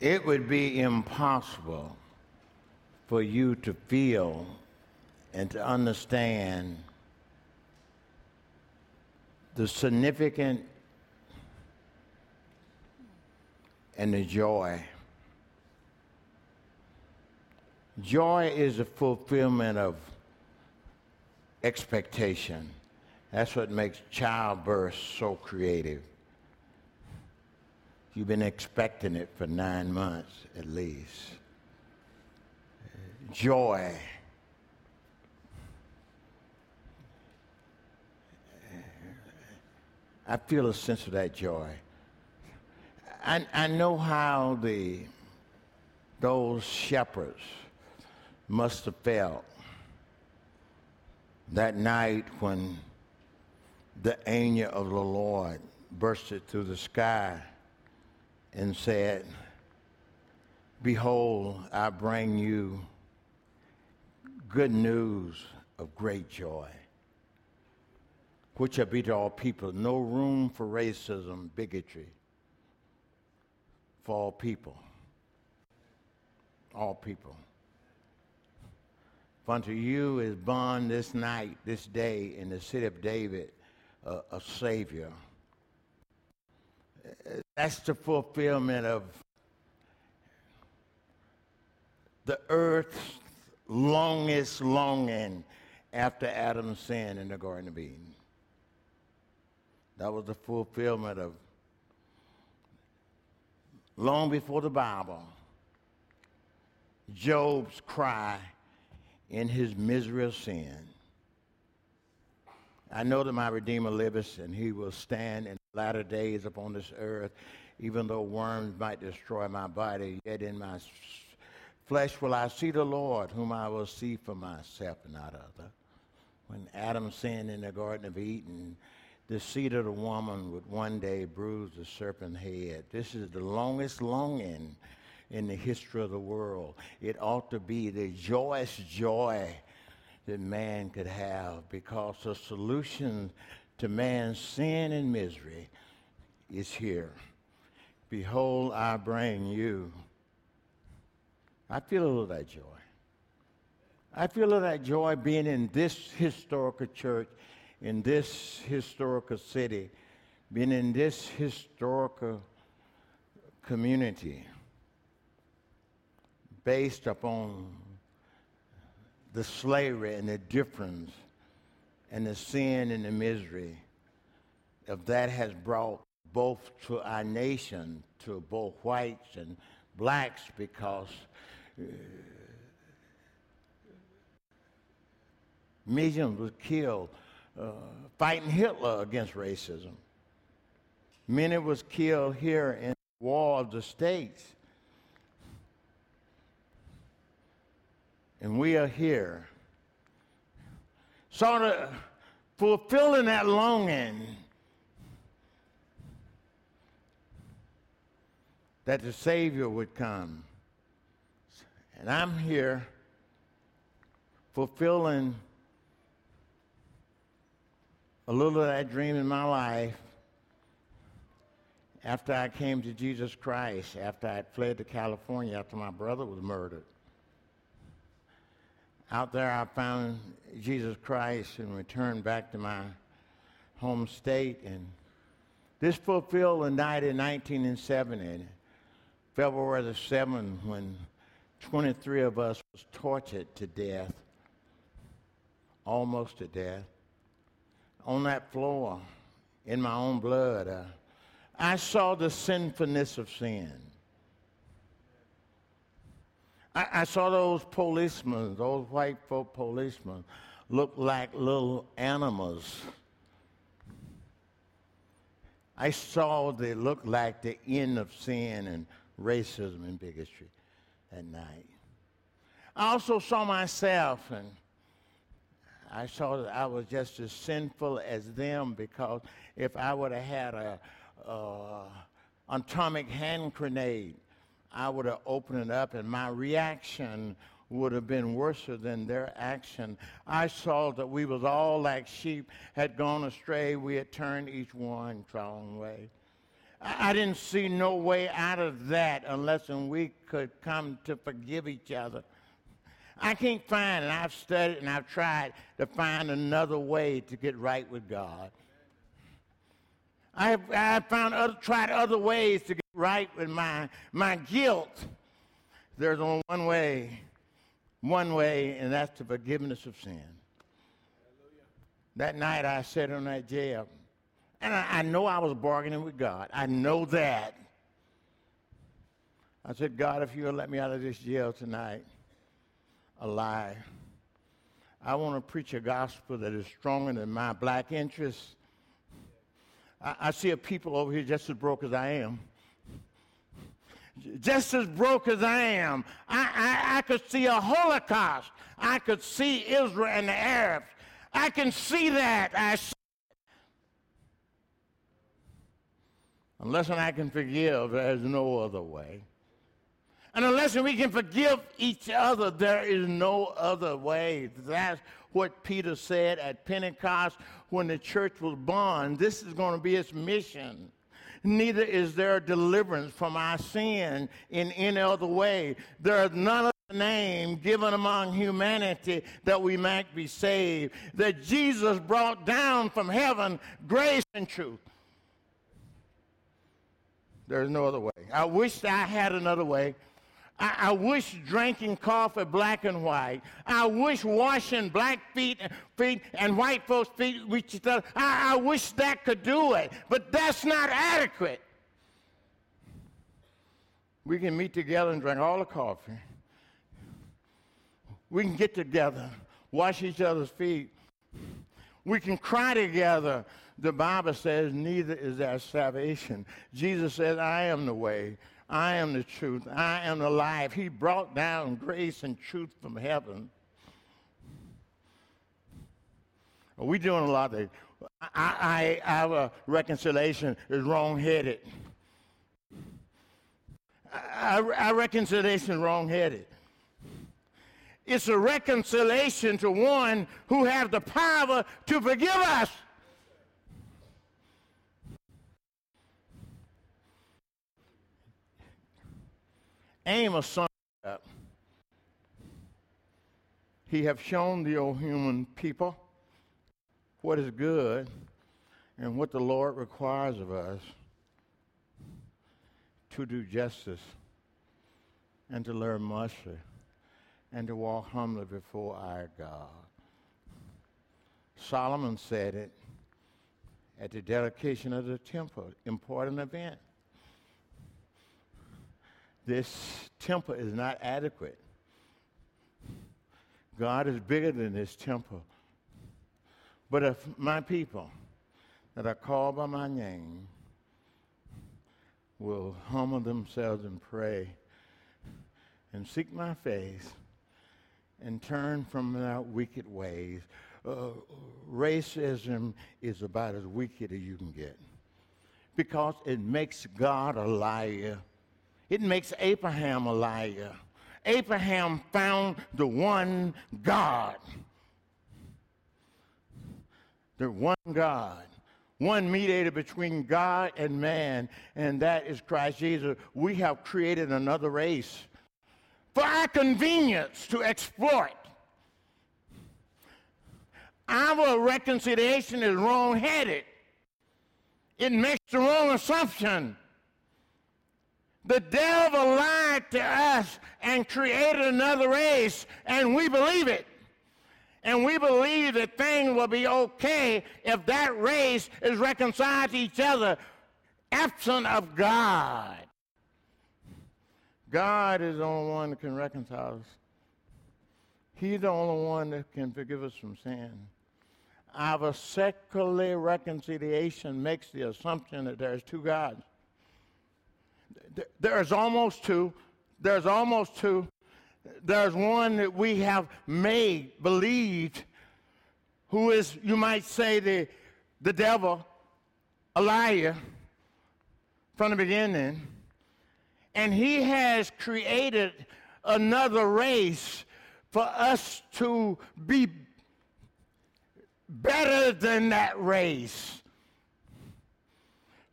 It would be impossible for you to feel and to understand the significant and the joy. Joy is the fulfillment of expectation. That's what makes childbirth so creative. You've been expecting it for nine months at least. Joy. I feel a sense of that joy. I, I know how the those shepherds must have felt that night when the angel of the Lord bursted through the sky and said, Behold, I bring you good news of great joy, which shall be to all people. No room for racism, bigotry, for all people. All people. For unto you is born this night, this day, in the city of David, a Savior that's the fulfillment of the earth's longest longing after Adam's sin in the Garden of Eden. That was the fulfillment of long before the Bible, Job's cry in his misery of sin. I know that my Redeemer liveth, and he will stand in latter days upon this earth, even though worms might destroy my body, yet in my flesh will I see the Lord, whom I will see for myself and not other. When Adam sinned in the Garden of Eden, the seed of the woman would one day bruise the serpent's head. This is the longest longing in the history of the world. It ought to be the joyous joy that man could have because the solution to man's sin and misery is here. Behold, I bring you. I feel a little that joy. I feel a little that joy being in this historical church, in this historical city, being in this historical community based upon the slavery and the difference and the sin and the misery of that has brought both to our nation, to both whites and blacks, because uh, millions were killed uh, fighting Hitler against racism. Many was killed here in the War of the States. And we are here sort of fulfilling that longing that the Savior would come. And I'm here fulfilling a little of that dream in my life after I came to Jesus Christ, after I fled to California, after my brother was murdered out there I found Jesus Christ and returned back to my home state. And this fulfilled the night in 1970, February the 7th, when 23 of us was tortured to death, almost to death, on that floor in my own blood. Uh, I saw the sinfulness of sin. I, I saw those policemen, those white folk policemen, look like little animals. I saw they looked like the end of sin and racism and bigotry at night. I also saw myself, and I saw that I was just as sinful as them because if I would have had a, a atomic hand grenade I would have opened it up, and my reaction would have been worse than their action. I saw that we was all like sheep, had gone astray. We had turned each one own way. I didn't see no way out of that unless we could come to forgive each other. I can't find, and I've studied and I've tried to find another way to get right with God. I have, I have found other, tried other ways to get right with my, my guilt. There's only one way, one way, and that's the forgiveness of sin. That night I sat in that jail, and I, I know I was bargaining with God. I know that. I said, God, if you'll let me out of this jail tonight, alive. I want to preach a gospel that is stronger than my black interests. I, I see a people over here just as broke as I am. Just as broke as I am. I, I, I could see a Holocaust. I could see Israel and the Arabs. I can see that. I see Unless and I can forgive, there's no other way. And unless we can forgive each other, there is no other way. That's what Peter said at Pentecost when the church was born. This is going to be its mission. Neither is there deliverance from our sin in any other way. There is none other name given among humanity that we might be saved. That Jesus brought down from heaven grace and truth. There's no other way. I wish I had another way. I, I, wish drinking coffee black and white. I wish washing black feet, feet and white folks' feet with each other. I, I wish that could do it, but that's not adequate. We can meet together and drink all the coffee. We can get together, wash each other's feet. We can cry together. The Bible says, neither is there salvation. Jesus says, I am the way. I am the truth. I am the life. He brought down grace and truth from heaven. We're doing a lot of I, I, our reconciliation is wrong-headed. Our, our reconciliation is wrong-headed. It's a reconciliation to one who has the power to forgive us. Amos summed up. He have shown the old human people what is good and what the Lord requires of us to do justice and to learn mercy and to walk humbly before our God. Solomon said it at the dedication of the temple, important event this temple is not adequate. God is bigger than this temple. But if my people that are called by my name will humble themselves and pray and seek my face and turn from their wicked ways, uh, racism is about as wicked as you can get because it makes God a liar it makes Abraham a liar. Abraham found the one God. The one God. One mediator between God and man, and that is Christ Jesus. We have created another race for our convenience to exploit. Our reconciliation is wrong headed, it makes the wrong assumption. The devil lied to us and created another race, and we believe it. And we believe that things will be okay if that race is reconciled to each other, absent of God. God is the only one that can reconcile us. He's the only one that can forgive us from sin. Our secular reconciliation makes the assumption that there's two gods there's almost two. There's almost two. There's one that we have made, believed, who is, you might say, the, the devil, a liar from the beginning. And he has created another race for us to be better than that race.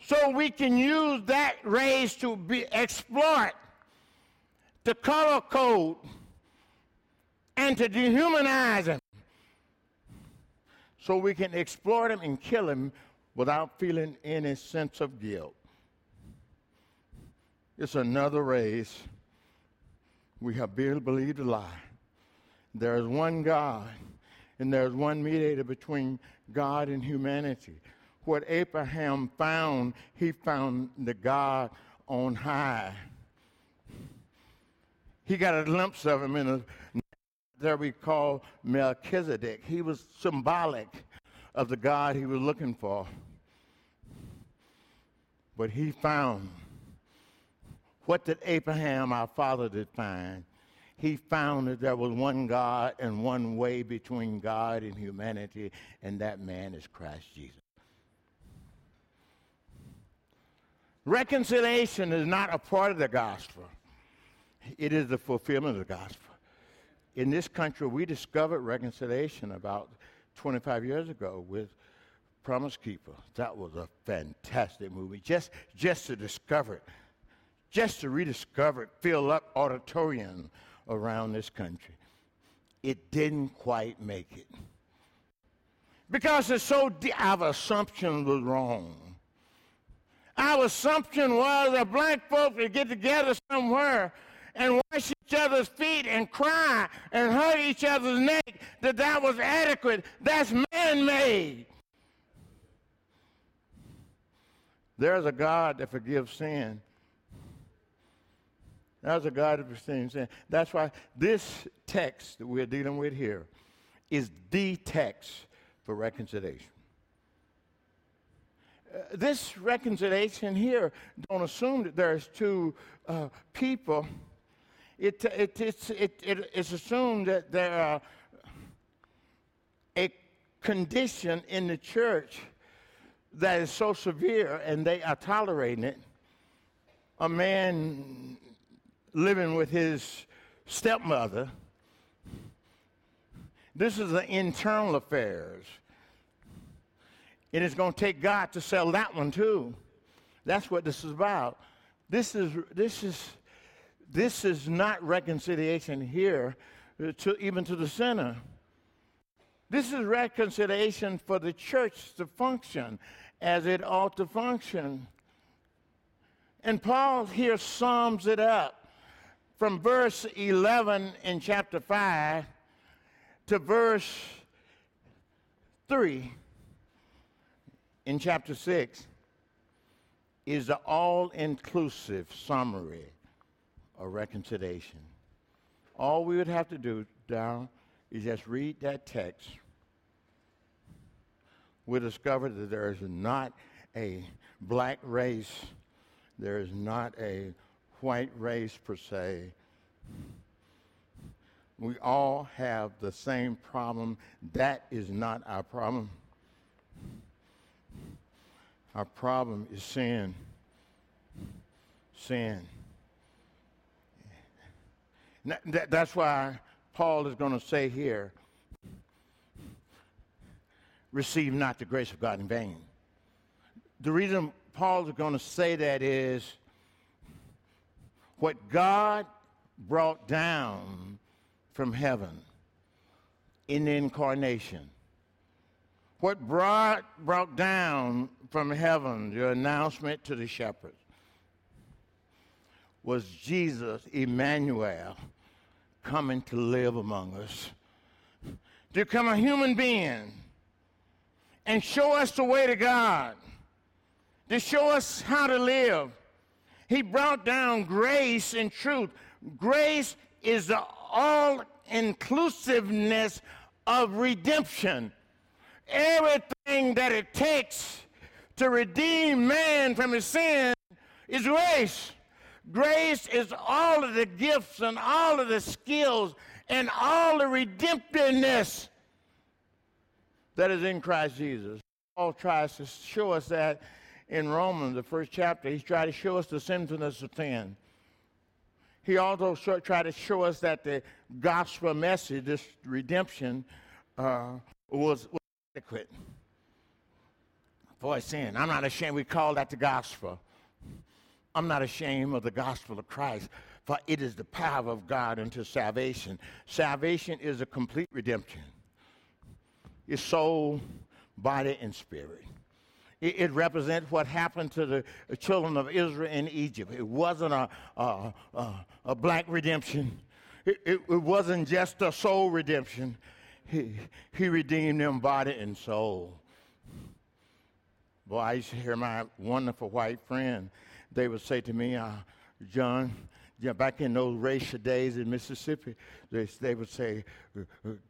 So we can use that race to be exploit the color code and to dehumanize him so we can exploit him and kill him without feeling any sense of guilt. It's another race. We have believed a lie. There is one God, and there is one mediator between God and humanity. What Abraham found, he found the God on high. He got a glimpse of him in a that we call Melchizedek. He was symbolic of the God he was looking for. But he found what did Abraham, our father, did find? He found that there was one God and one way between God and humanity, and that man is Christ Jesus. Reconciliation is not a part of the gospel. It is the fulfillment of the gospel in this country, we discovered reconciliation about 25 years ago with Promise Keeper. That was a fantastic movie. Just, just to discover it, just to rediscover it, fill up auditorium around this country. It didn't quite make it. Because it's so deep, our assumption was wrong. Our assumption was that black folks would get together somewhere and wash each other's feet and cry and hug each other's neck, that that was adequate. That's man-made. There's a God that forgives sin. There's a God that forgives sin. That's why this text that we're dealing with here is the text for reconciliation. Uh, this reconciliation here don't assume that there's two uh, people it, it, it's, it, it, it's assumed that there are a condition in the church that is so severe and they are tolerating it. A man living with his stepmother. This is the internal affairs. And it's going to take God to sell that one too. That's what this is about. This is, this is this is not reconciliation here, uh, to, even to the sinner. This is reconciliation for the church to function as it ought to function. And Paul here sums it up from verse 11 in chapter 5 to verse 3 in chapter 6 is the all inclusive summary of reconciliation. All we would have to do now is just read that text. We discover that there is not a black race, there is not a white race per se. We all have the same problem. That is not our problem. Our problem is sin. Sin that's why Paul is going to say here receive not the grace of God in vain. The reason Paul is going to say that is what God brought down from heaven in the incarnation. What brought, brought down from heaven the announcement to the shepherds was Jesus, Emmanuel, coming to live among us, to become a human being and show us the way to God, to show us how to live. He brought down grace and truth. Grace is the all inclusiveness of redemption. Everything that it takes to redeem man from his sin is grace. Grace is all of the gifts and all of the skills and all the redemptiveness that is in Christ Jesus. Paul tries to show us that in Romans, the first chapter. He's trying to show us the sinfulness of sin. He also tried to show us that the gospel message, this redemption, uh, was, was adequate for sin. I'm not ashamed. We call that the gospel. I'm not ashamed of the gospel of Christ, for it is the power of God unto salvation. Salvation is a complete redemption. It's soul, body, and spirit. It, it represents what happened to the children of Israel in Egypt. It wasn't a, a, a, a black redemption. It, it, it wasn't just a soul redemption. He, he redeemed them body and soul. Boy, I used to hear my wonderful white friend. They would say to me, uh, John, yeah, back in those racial days in Mississippi, they, they would say,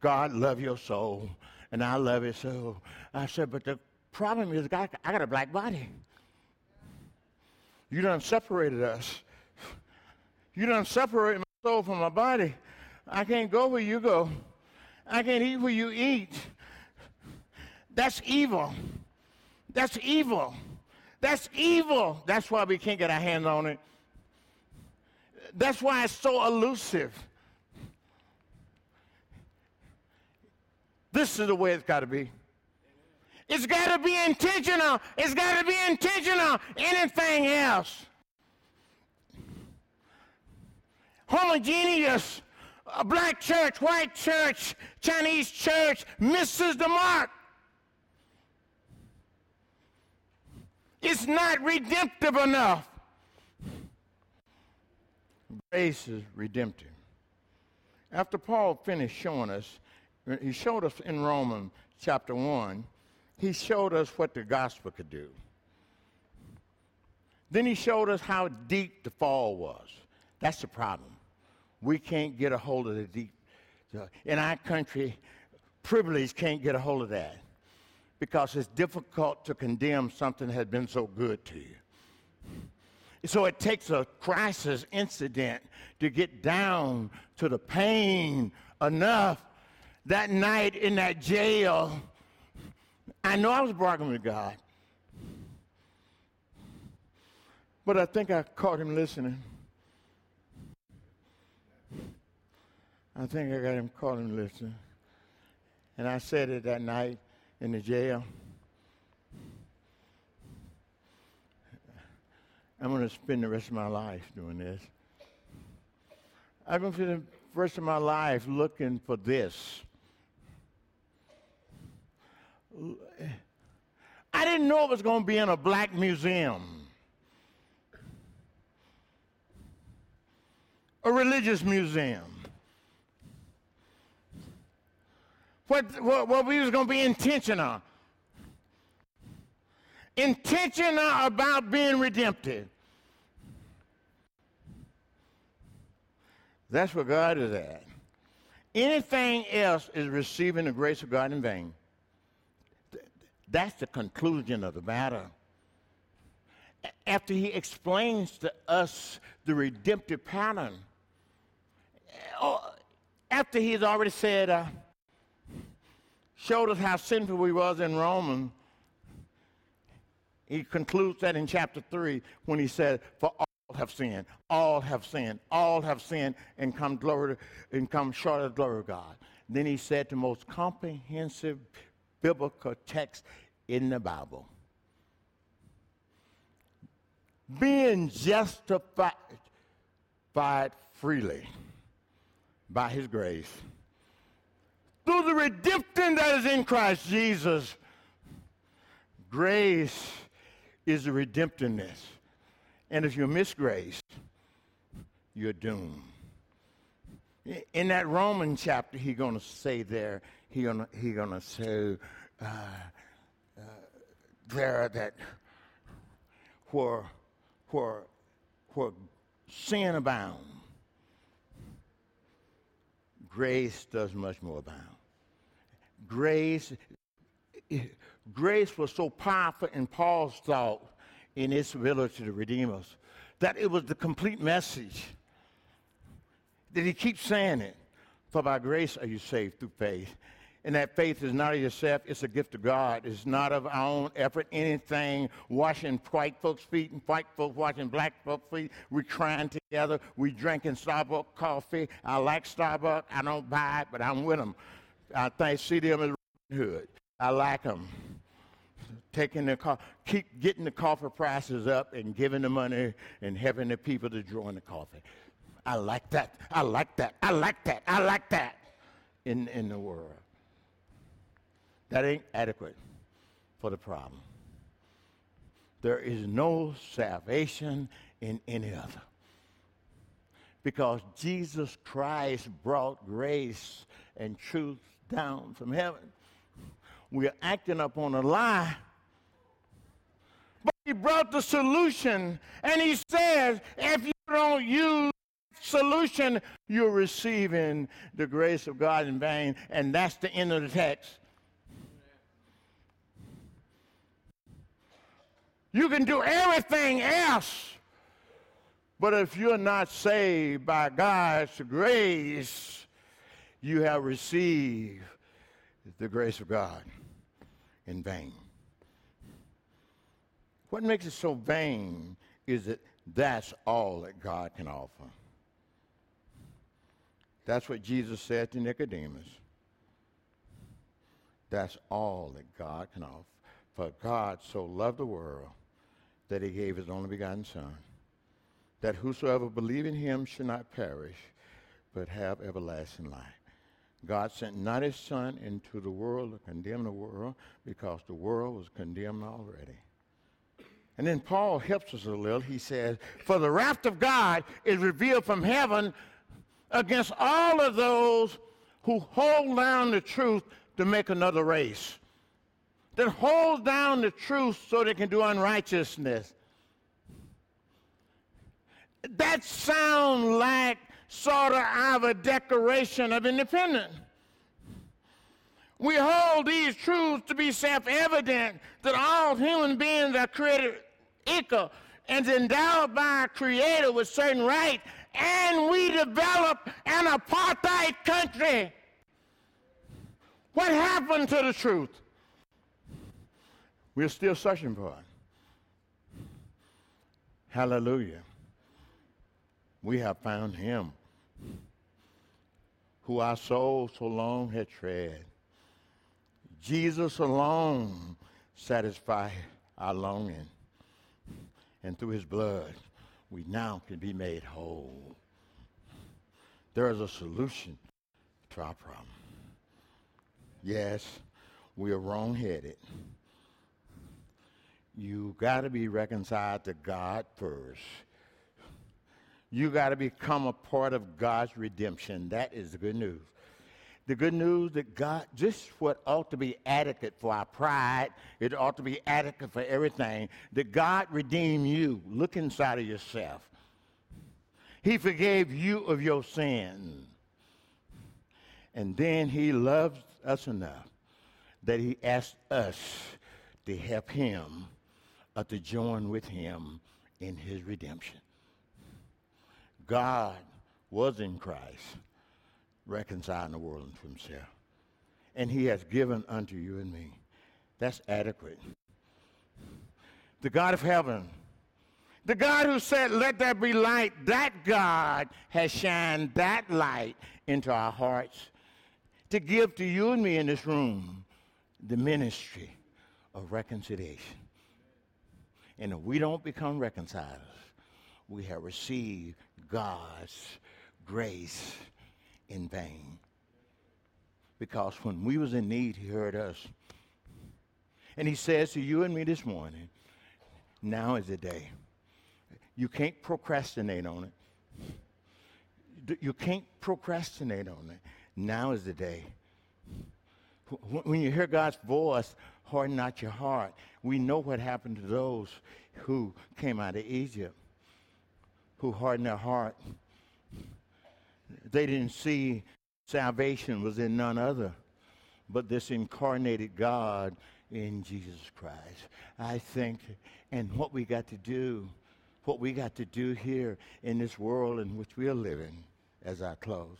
God love your soul, and I love your soul. I said, but the problem is, God, I got a black body. You done separated us. You done separated my soul from my body. I can't go where you go. I can't eat where you eat. That's evil. That's evil. That's evil. That's why we can't get our hands on it. That's why it's so elusive. This is the way it's got to be. It's got to be intentional. It's got to be intentional. Anything else. Homogeneous, a black church, white church, Chinese church misses the mark. It's not redemptive enough. Grace is redemptive. After Paul finished showing us, he showed us in Romans chapter 1, he showed us what the gospel could do. Then he showed us how deep the fall was. That's the problem. We can't get a hold of the deep. In our country, privilege can't get a hold of that because it's difficult to condemn something that has been so good to you. So it takes a crisis incident to get down to the pain enough. That night in that jail, I know I was bargaining with God. But I think I caught him listening. I think I got him caught him listening. And I said it that night in the jail. I'm going to spend the rest of my life doing this. I'm going to spend the rest of my life looking for this. I didn't know it was going to be in a black museum, a religious museum. What, what, what we was going to be intentional. Intentional about being redemptive. That's where God is at. Anything else is receiving the grace of God in vain. That's the conclusion of the matter. After he explains to us the redemptive pattern, oh, after he's already said, uh, showed us how sinful we was in Romans, he concludes that in chapter 3 when he said, For all have sinned, all have sinned, all have sinned and come glory and come short of the glory of God. Then he said the most comprehensive biblical text in the Bible. Being justified freely by his grace through the redemption that is in Christ Jesus. Grace is the redemptiveness. And if you miss grace, you're doomed. In that Roman chapter, he's going to say there, he's going he gonna say uh, uh, there that where, where, where sin abounds, grace does much more abound grace, grace was so powerful in Paul's thought in its ability to redeem us that it was the complete message. That he keeps saying it. For by grace are you saved through faith. And that faith is not of yourself, it's a gift of God. It's not of our own effort, anything. Washing white folks' feet and white folks washing black folks' feet. We're crying together. We're drinking Starbucks coffee. I like Starbucks. I don't buy it, but I'm with them. I think see them as Hood. I like them. taking the co- keep getting the coffee prices up and giving the money and helping the people to join the coffee. I like that. I like that. I like that. I like that in, in the world. That ain't adequate for the problem. There is no salvation in any other. Because Jesus Christ brought grace and truth down from heaven. We're acting upon a lie. But he brought the solution, and he says, if you don't use solution, you're receiving the grace of God in vain. And that's the end of the text. You can do everything else. But if you're not saved by God's grace, you have received the grace of God in vain. What makes it so vain is that that's all that God can offer. That's what Jesus said to Nicodemus. That's all that God can offer. For God so loved the world that he gave his only begotten Son, that whosoever believe in him should not perish, but have everlasting life. God sent not his Son into the world to condemn the world because the world was condemned already. And then Paul helps us a little. He says, For the wrath of God is revealed from heaven against all of those who hold down the truth to make another race. That hold down the truth so they can do unrighteousness. That sound like sort of a declaration of independence. We hold these truths to be self-evident that all human beings are created equal and endowed by a creator with certain rights and we develop an apartheid country. What happened to the truth? We're still searching for it. Hallelujah. We have found him who our soul so long had tread. Jesus alone satisfy our longing. And through his blood, we now can be made whole. There is a solution to our problem. Yes, we are wrong-headed. You got to be reconciled to God first. You got to become a part of God's redemption. That is the good news. The good news that God, just what ought to be adequate for our pride, it ought to be adequate for everything, that God redeemed you. Look inside of yourself. He forgave you of your sin. And then he loved us enough that he asked us to help him or to join with him in his redemption. God was in Christ reconciling the world unto himself. And he has given unto you and me. That's adequate. The God of heaven, the God who said, Let there be light, that God has shined that light into our hearts to give to you and me in this room the ministry of reconciliation. And if we don't become reconciled, we have received God's grace in vain. Because when we was in need, he heard us. And he says to you and me this morning, now is the day. You can't procrastinate on it. You can't procrastinate on it. Now is the day. When you hear God's voice, harden not your heart. We know what happened to those who came out of Egypt, who hardened their heart they didn't see salvation was in none other but this incarnated God in Jesus Christ. I think, and what we got to do, what we got to do here in this world in which we are living as I close,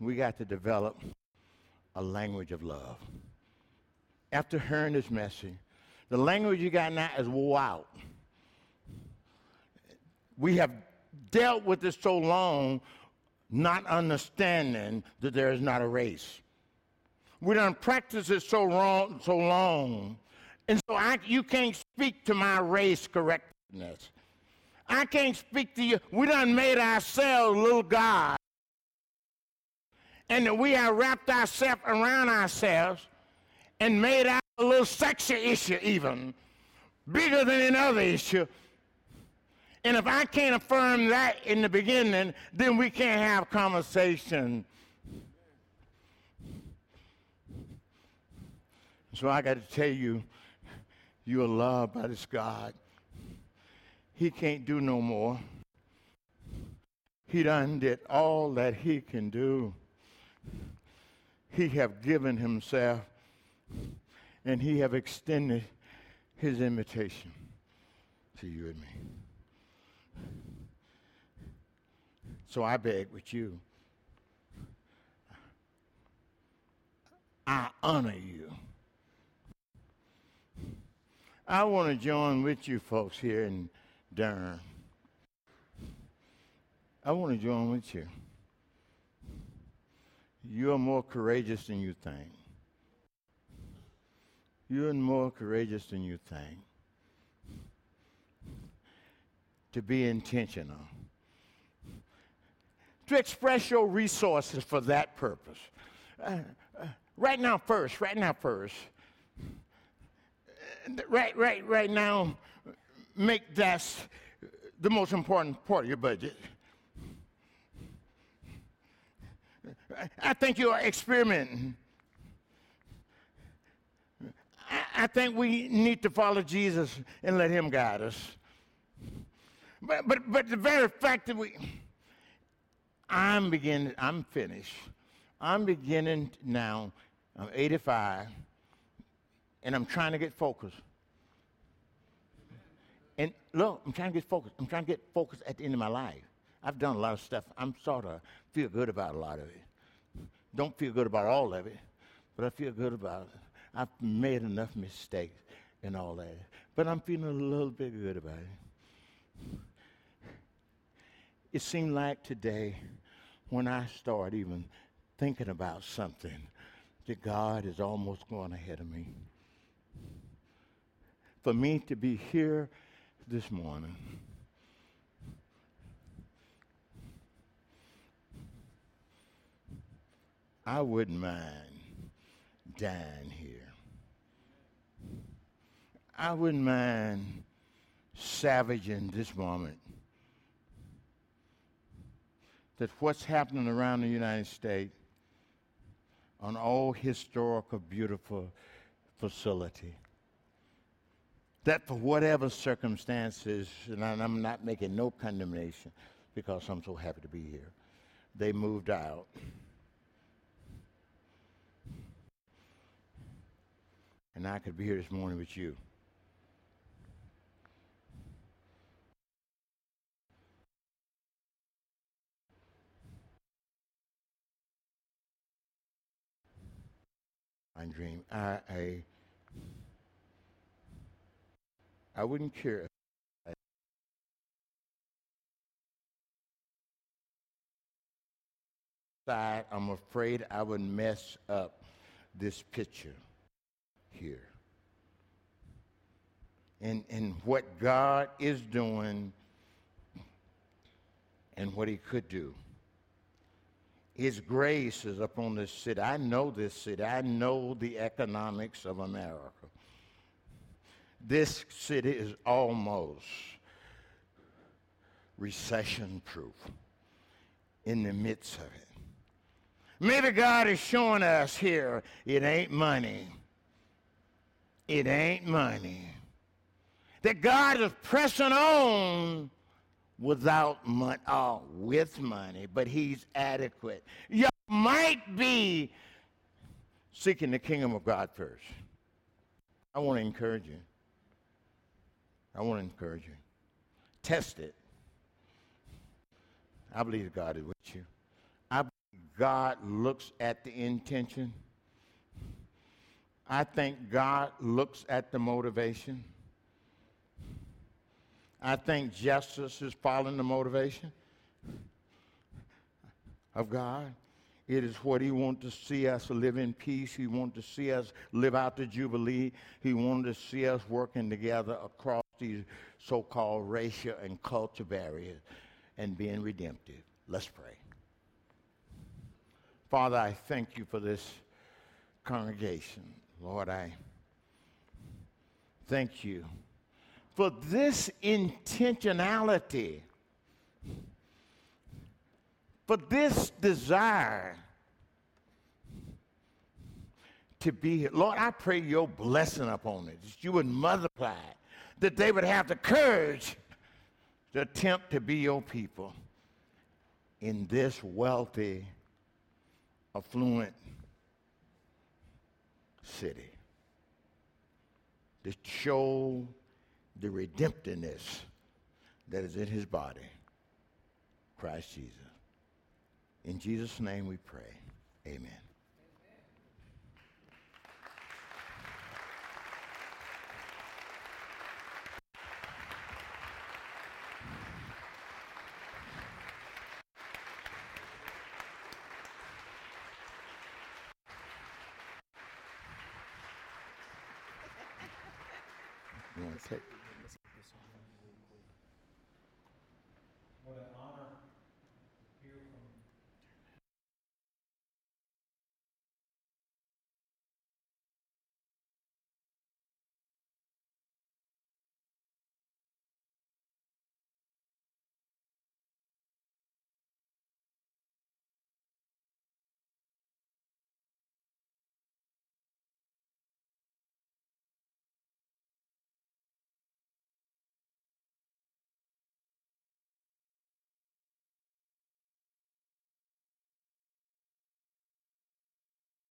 we got to develop a language of love. After hearing this message, the language you got now is wow. We have dealt with this so long not understanding that there is not a race. We don't practice it so, wrong, so long And so I, you can't speak to my race correctness. I can't speak to you. We done made ourselves little God. And that we have wrapped ourselves around ourselves and made our a little sexual issue even bigger than any other issue. And if I can't affirm that in the beginning, then we can't have conversation. So I got to tell you, you are loved by this God. He can't do no more. He done did all that he can do. He have given himself and he have extended his invitation to you and me. So I beg with you, I honor you. I want to join with you folks here in Durham. I want to join with you. You are more courageous than you think. You're more courageous than you think. To be intentional. To express your resources for that purpose. Uh, uh, right now, first, right now, first. Right, right, right now, make that the most important part of your budget. I think you're experimenting. I think we need to follow Jesus and let him guide us. But, but, but the very fact that we, I'm beginning, I'm finished. I'm beginning now, I'm 85, and I'm trying to get focused. And look, I'm trying to get focused. I'm trying to get focused at the end of my life. I've done a lot of stuff. I'm sort of feel good about a lot of it. Don't feel good about all of it, but I feel good about it. I've made enough mistakes and all that. But I'm feeling a little bit good about it. It seemed like today, when I start even thinking about something, that God is almost going ahead of me. For me to be here this morning, I wouldn't mind dying here. I wouldn't mind savaging this moment that what's happening around the United States on all historical, beautiful facility. That for whatever circumstances, and I'm not making no condemnation because I'm so happy to be here, they moved out. And I could be here this morning with you. my dream. I, I, I wouldn't care. I'm afraid I would mess up this picture here. And, and what God is doing and what he could do. His grace is upon this city. I know this city. I know the economics of America. This city is almost recession proof in the midst of it. Maybe God is showing us here it ain't money. It ain't money. That God is pressing on without money, oh, uh, with money, but he's adequate. You might be seeking the kingdom of God first. I want to encourage you. I want to encourage you. Test it. I believe God is with you. I believe God looks at the intention. I think God looks at the motivation. I think justice is following the motivation of God. It is what he wants to see us live in peace. He wants to see us live out the Jubilee. He wanted to see us working together across these so-called racial and culture barriers and being redemptive. Let's pray. Father, I thank you for this congregation. Lord, I thank you for this intentionality, for this desire to be here. Lord, I pray your blessing upon it, that you would multiply it, that they would have the courage to attempt to be your people in this wealthy, affluent city. To show the redemptiveness that is in his body, Christ Jesus. In Jesus' name we pray. Amen. You want to take?